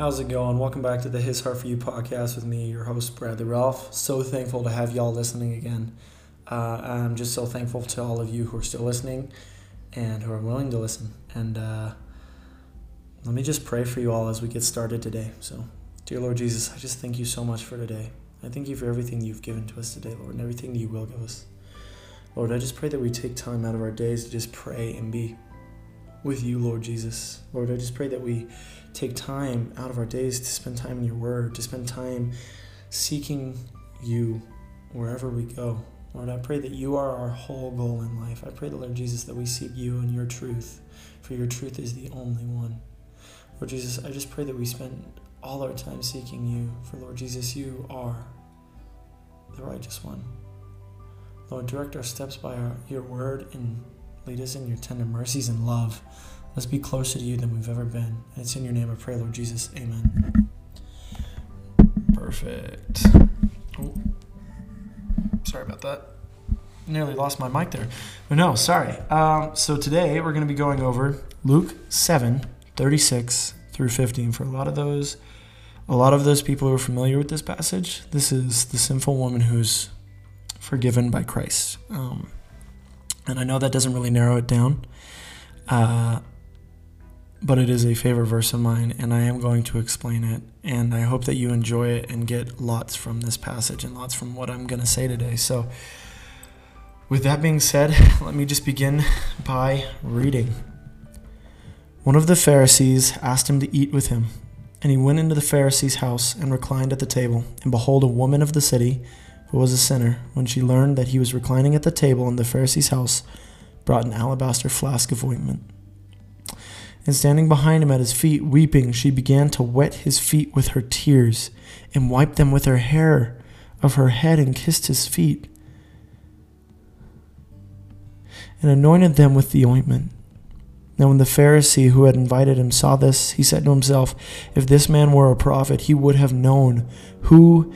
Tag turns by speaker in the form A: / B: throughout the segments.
A: How's it going? Welcome back to the His Heart for You podcast with me, your host, Bradley Ralph. So thankful to have y'all listening again. Uh, I'm just so thankful to all of you who are still listening and who are willing to listen. And uh, let me just pray for you all as we get started today. So, dear Lord Jesus, I just thank you so much for today. I thank you for everything you've given to us today, Lord, and everything you will give us. Lord, I just pray that we take time out of our days to just pray and be with you, Lord Jesus. Lord, I just pray that we take time out of our days to spend time in your word, to spend time seeking you wherever we go. Lord, I pray that you are our whole goal in life. I pray, Lord Jesus, that we seek you and your truth, for your truth is the only one. Lord Jesus, I just pray that we spend all our time seeking you, for Lord Jesus, you are the righteous one. Lord, direct our steps by our, your word and lead us in your tender mercies and love. Let's be closer to you than we've ever been. And it's in your name I pray, Lord Jesus. Amen. Perfect. Oh. Sorry about that. Nearly lost my mic there. But no, sorry. Um, so today we're going to be going over Luke 7, 36 through 15. For a lot of those, a lot of those people who are familiar with this passage, this is the sinful woman who's forgiven by Christ. Um, and I know that doesn't really narrow it down. Uh, but it is a favorite verse of mine, and I am going to explain it. And I hope that you enjoy it and get lots from this passage and lots from what I'm going to say today. So, with that being said, let me just begin by reading. One of the Pharisees asked him to eat with him, and he went into the Pharisee's house and reclined at the table. And behold, a woman of the city, who was a sinner, when she learned that he was reclining at the table in the Pharisee's house, brought an alabaster flask of ointment and standing behind him at his feet, weeping, she began to wet his feet with her tears, and wiped them with her hair of her head, and kissed his feet, and anointed them with the ointment. Now, when the Pharisee who had invited him saw this, he said to himself, If this man were a prophet, he would have known who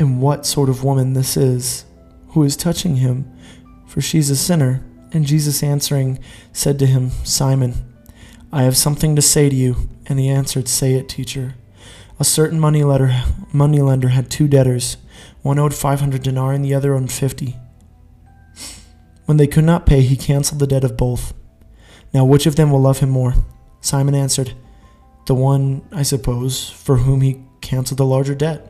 A: and what sort of woman this is who is touching him, for she's a sinner. And Jesus answering said to him, Simon, I have something to say to you. And he answered, Say it, teacher. A certain moneylender, moneylender had two debtors. One owed 500 denarii and the other owed 50. When they could not pay, he canceled the debt of both. Now, which of them will love him more? Simon answered, The one, I suppose, for whom he canceled the larger debt.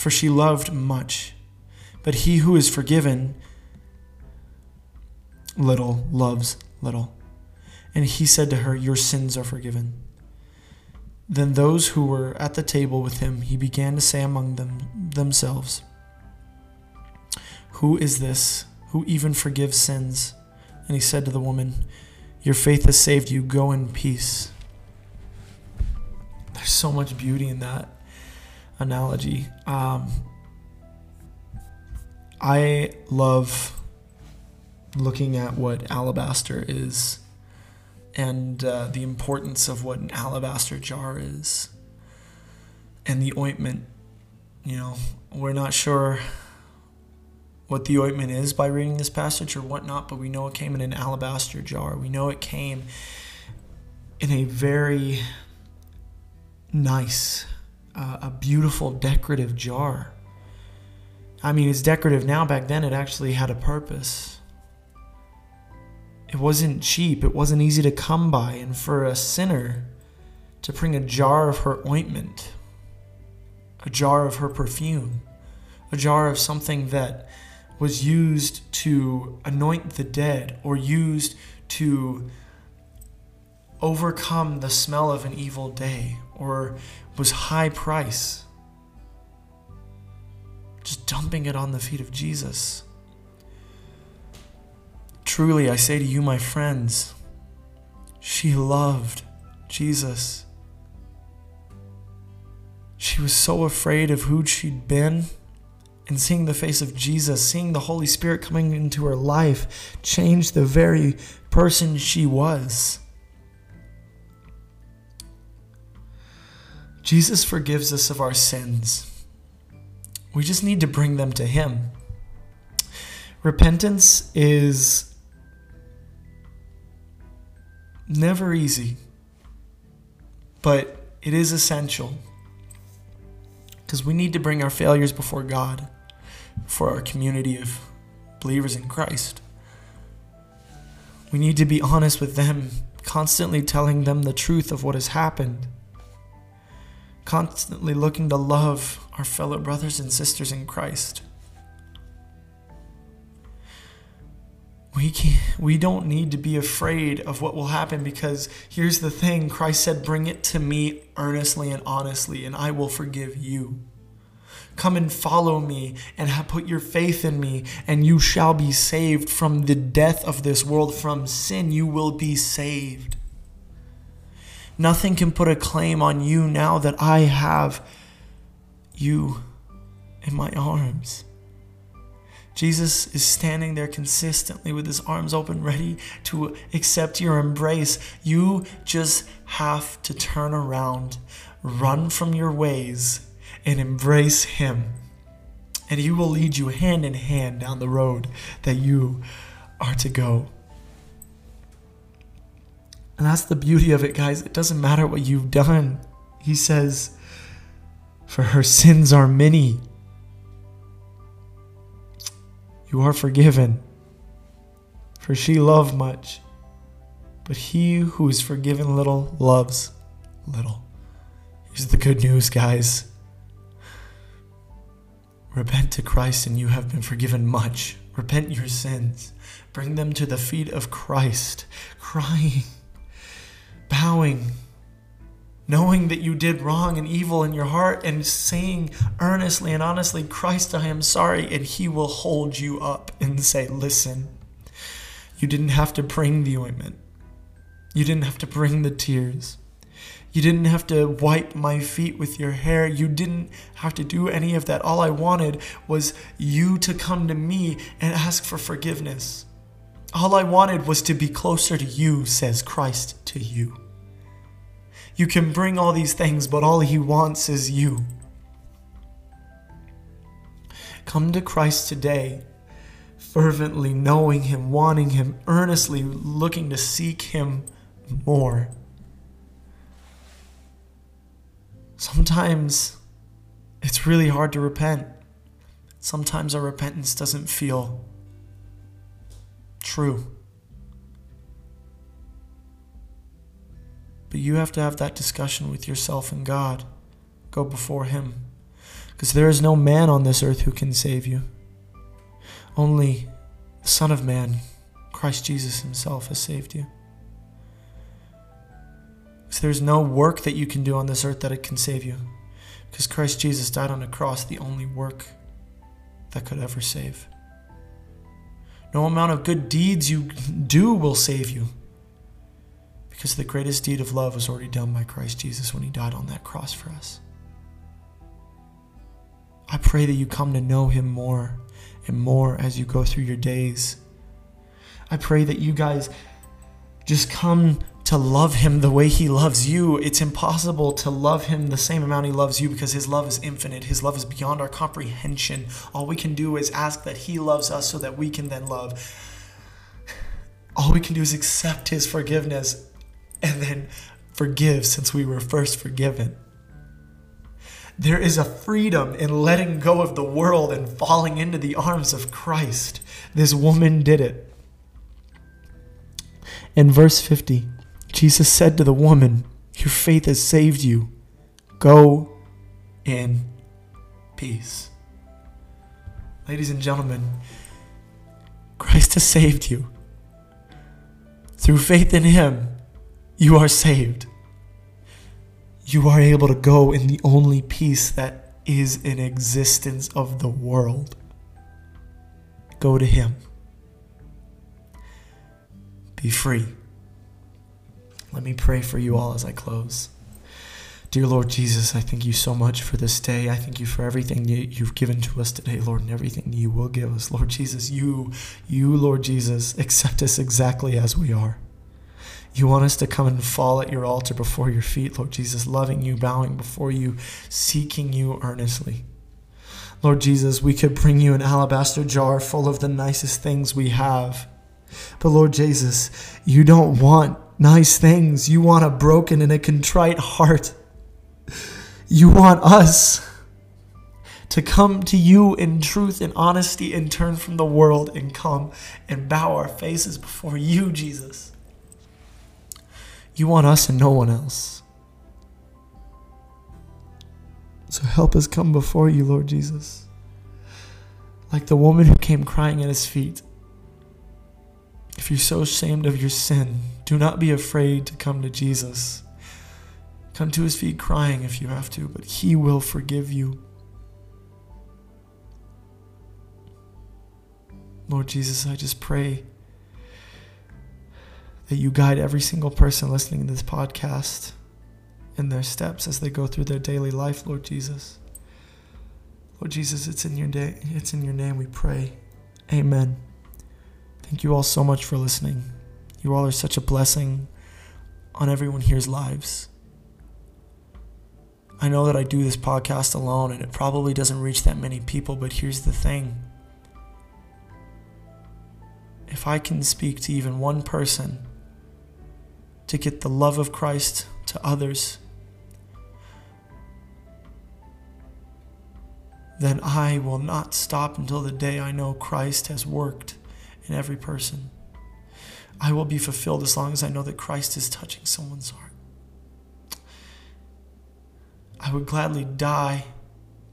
A: For she loved much but he who is forgiven little loves little. And he said to her, Your sins are forgiven. Then those who were at the table with him, he began to say among them themselves, Who is this who even forgives sins? And he said to the woman, Your faith has saved you. Go in peace. There's so much beauty in that analogy. Um, I love looking at what alabaster is and uh, the importance of what an alabaster jar is and the ointment. You know, we're not sure what the ointment is by reading this passage or whatnot, but we know it came in an alabaster jar. We know it came in a very nice, uh, a beautiful decorative jar. I mean, it's decorative now. Back then, it actually had a purpose. It wasn't cheap, it wasn't easy to come by. And for a sinner to bring a jar of her ointment, a jar of her perfume, a jar of something that was used to anoint the dead or used to overcome the smell of an evil day or was high price just dumping it on the feet of Jesus. Truly, I say to you, my friends, She loved Jesus. She was so afraid of who she'd been. And seeing the face of Jesus, seeing the Holy Spirit coming into her life, changed the very person she was. Jesus forgives us of our sins. We just need to bring them to Him. Repentance is never easy, but it is essential because we need to bring our failures before God for our community of believers in Christ. We need to be honest with them, constantly telling them the truth of what has happened, constantly looking to love our fellow brothers and sisters in Christ. we we don't need to be afraid of what will happen because here's the thing. Christ said bring it to me earnestly and honestly and I will forgive you. Come and follow me and put your faith in me and you shall be saved from the death of this world. From sin you will be saved nothing can put a claim on you now that I have you in my arms Jesus is standing there consistently with his arms open, ready to accept your embrace. You just have to turn around, run from your ways, and embrace him. And he will lead you hand in hand down the road that you are to go. And that's the beauty of it, guys. It doesn't matter what you've done. He says, For her sins are many you are forgiven. For she loved much, but he who is forgiven little loves little. Here's the good news, guys. Repent to Christ and you have been forgiven much. Repent your sins. Bring them to the feet of Christ, crying, bowing, knowing that you did wrong and evil in your heart and saying earnestly and honestly, Christ, I am sorry, and He will hold you up and say, Listen, you didn't have to bring the ointment, you didn't have to bring the tears. You didn't have to wipe my feet with your hair. You didn't have to do any of that. All I wanted was you to come to me and ask for forgiveness. All I wanted was to be closer to you, says Christ to you. You can bring all these things, but all He wants is you. Come to Christ today, fervently knowing Him, wanting Him, earnestly looking to seek Him more. Sometimes it's really hard to repent. Sometimes our repentance doesn't feel true. But you have to have that discussion with yourself and God. Go before Him. Because there is no man on this earth who can save you. Only the Son of Man, Christ Jesus Himself, has saved you. Because there's no work that you can do on this earth that it can save you. Because Christ Jesus died on a cross, the only work that could ever save. No amount of good deeds you do will save you. Because the greatest deed of love was already done by Christ Jesus when he died on that cross for us. I pray that you come to know him more and more as you go through your days. I pray that you guys just come to love him the way he loves you. It's impossible to love him the same amount he loves you because his love is infinite. His love is beyond our comprehension. All we can do is ask that he loves us so that we can then love. All we can do is accept his forgiveness and then forgive since we were first forgiven. There is a freedom in letting go of the world and falling into the arms of Christ. This woman did it. In verse 50, Jesus said to the woman, Your faith has saved you. Go in peace. Ladies and gentlemen, Christ has saved you. Through faith in Him, you are saved. You are able to go in the only peace that is in existence of the world. Go to Him. Be free. Let me pray for you all as I close. Dear Lord Jesus, I thank you so much for this day. I thank you for everything you've given to us today, Lord, and everything you will give us. Lord Jesus, you, you, Lord Jesus, accept us exactly as we are. You want us to come and fall at your altar before your feet, Lord Jesus, loving you, bowing before you, seeking you earnestly. Lord Jesus, we could bring you an alabaster jar full of the nicest things we have. But Lord Jesus, you don't want nice things. You want a broken and a contrite heart. You want us to come to you in truth and honesty and turn from the world and come and bow our faces before you, Jesus. You want us and no one else. So help us come before you, Lord Jesus. Like the woman who came crying at his feet. You're so ashamed of your sin, do not be afraid to come to Jesus. Come to his feet crying if you have to, but he will forgive you. Lord Jesus, I just pray that you guide every single person listening to this podcast in their steps as they go through their daily life, Lord Jesus. Lord Jesus, it's in your day, it's in your name we pray. Amen. Thank you all so much for listening. You all are such a blessing on everyone here's lives. I know that I do this podcast alone and it probably doesn't reach that many people, but here's the thing. If I can speak to even one person to get the love of Christ to others, then I will not stop until the day I know Christ has worked in every person. I will be fulfilled as long as I know that Christ is touching someone's heart. I would gladly die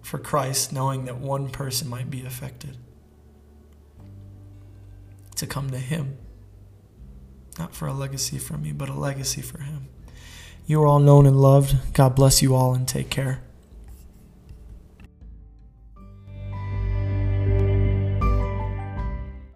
A: for Christ knowing that one person might be affected. To come to Him. Not for a legacy from me, but a legacy for Him. You are all known and loved. God bless you all and take care.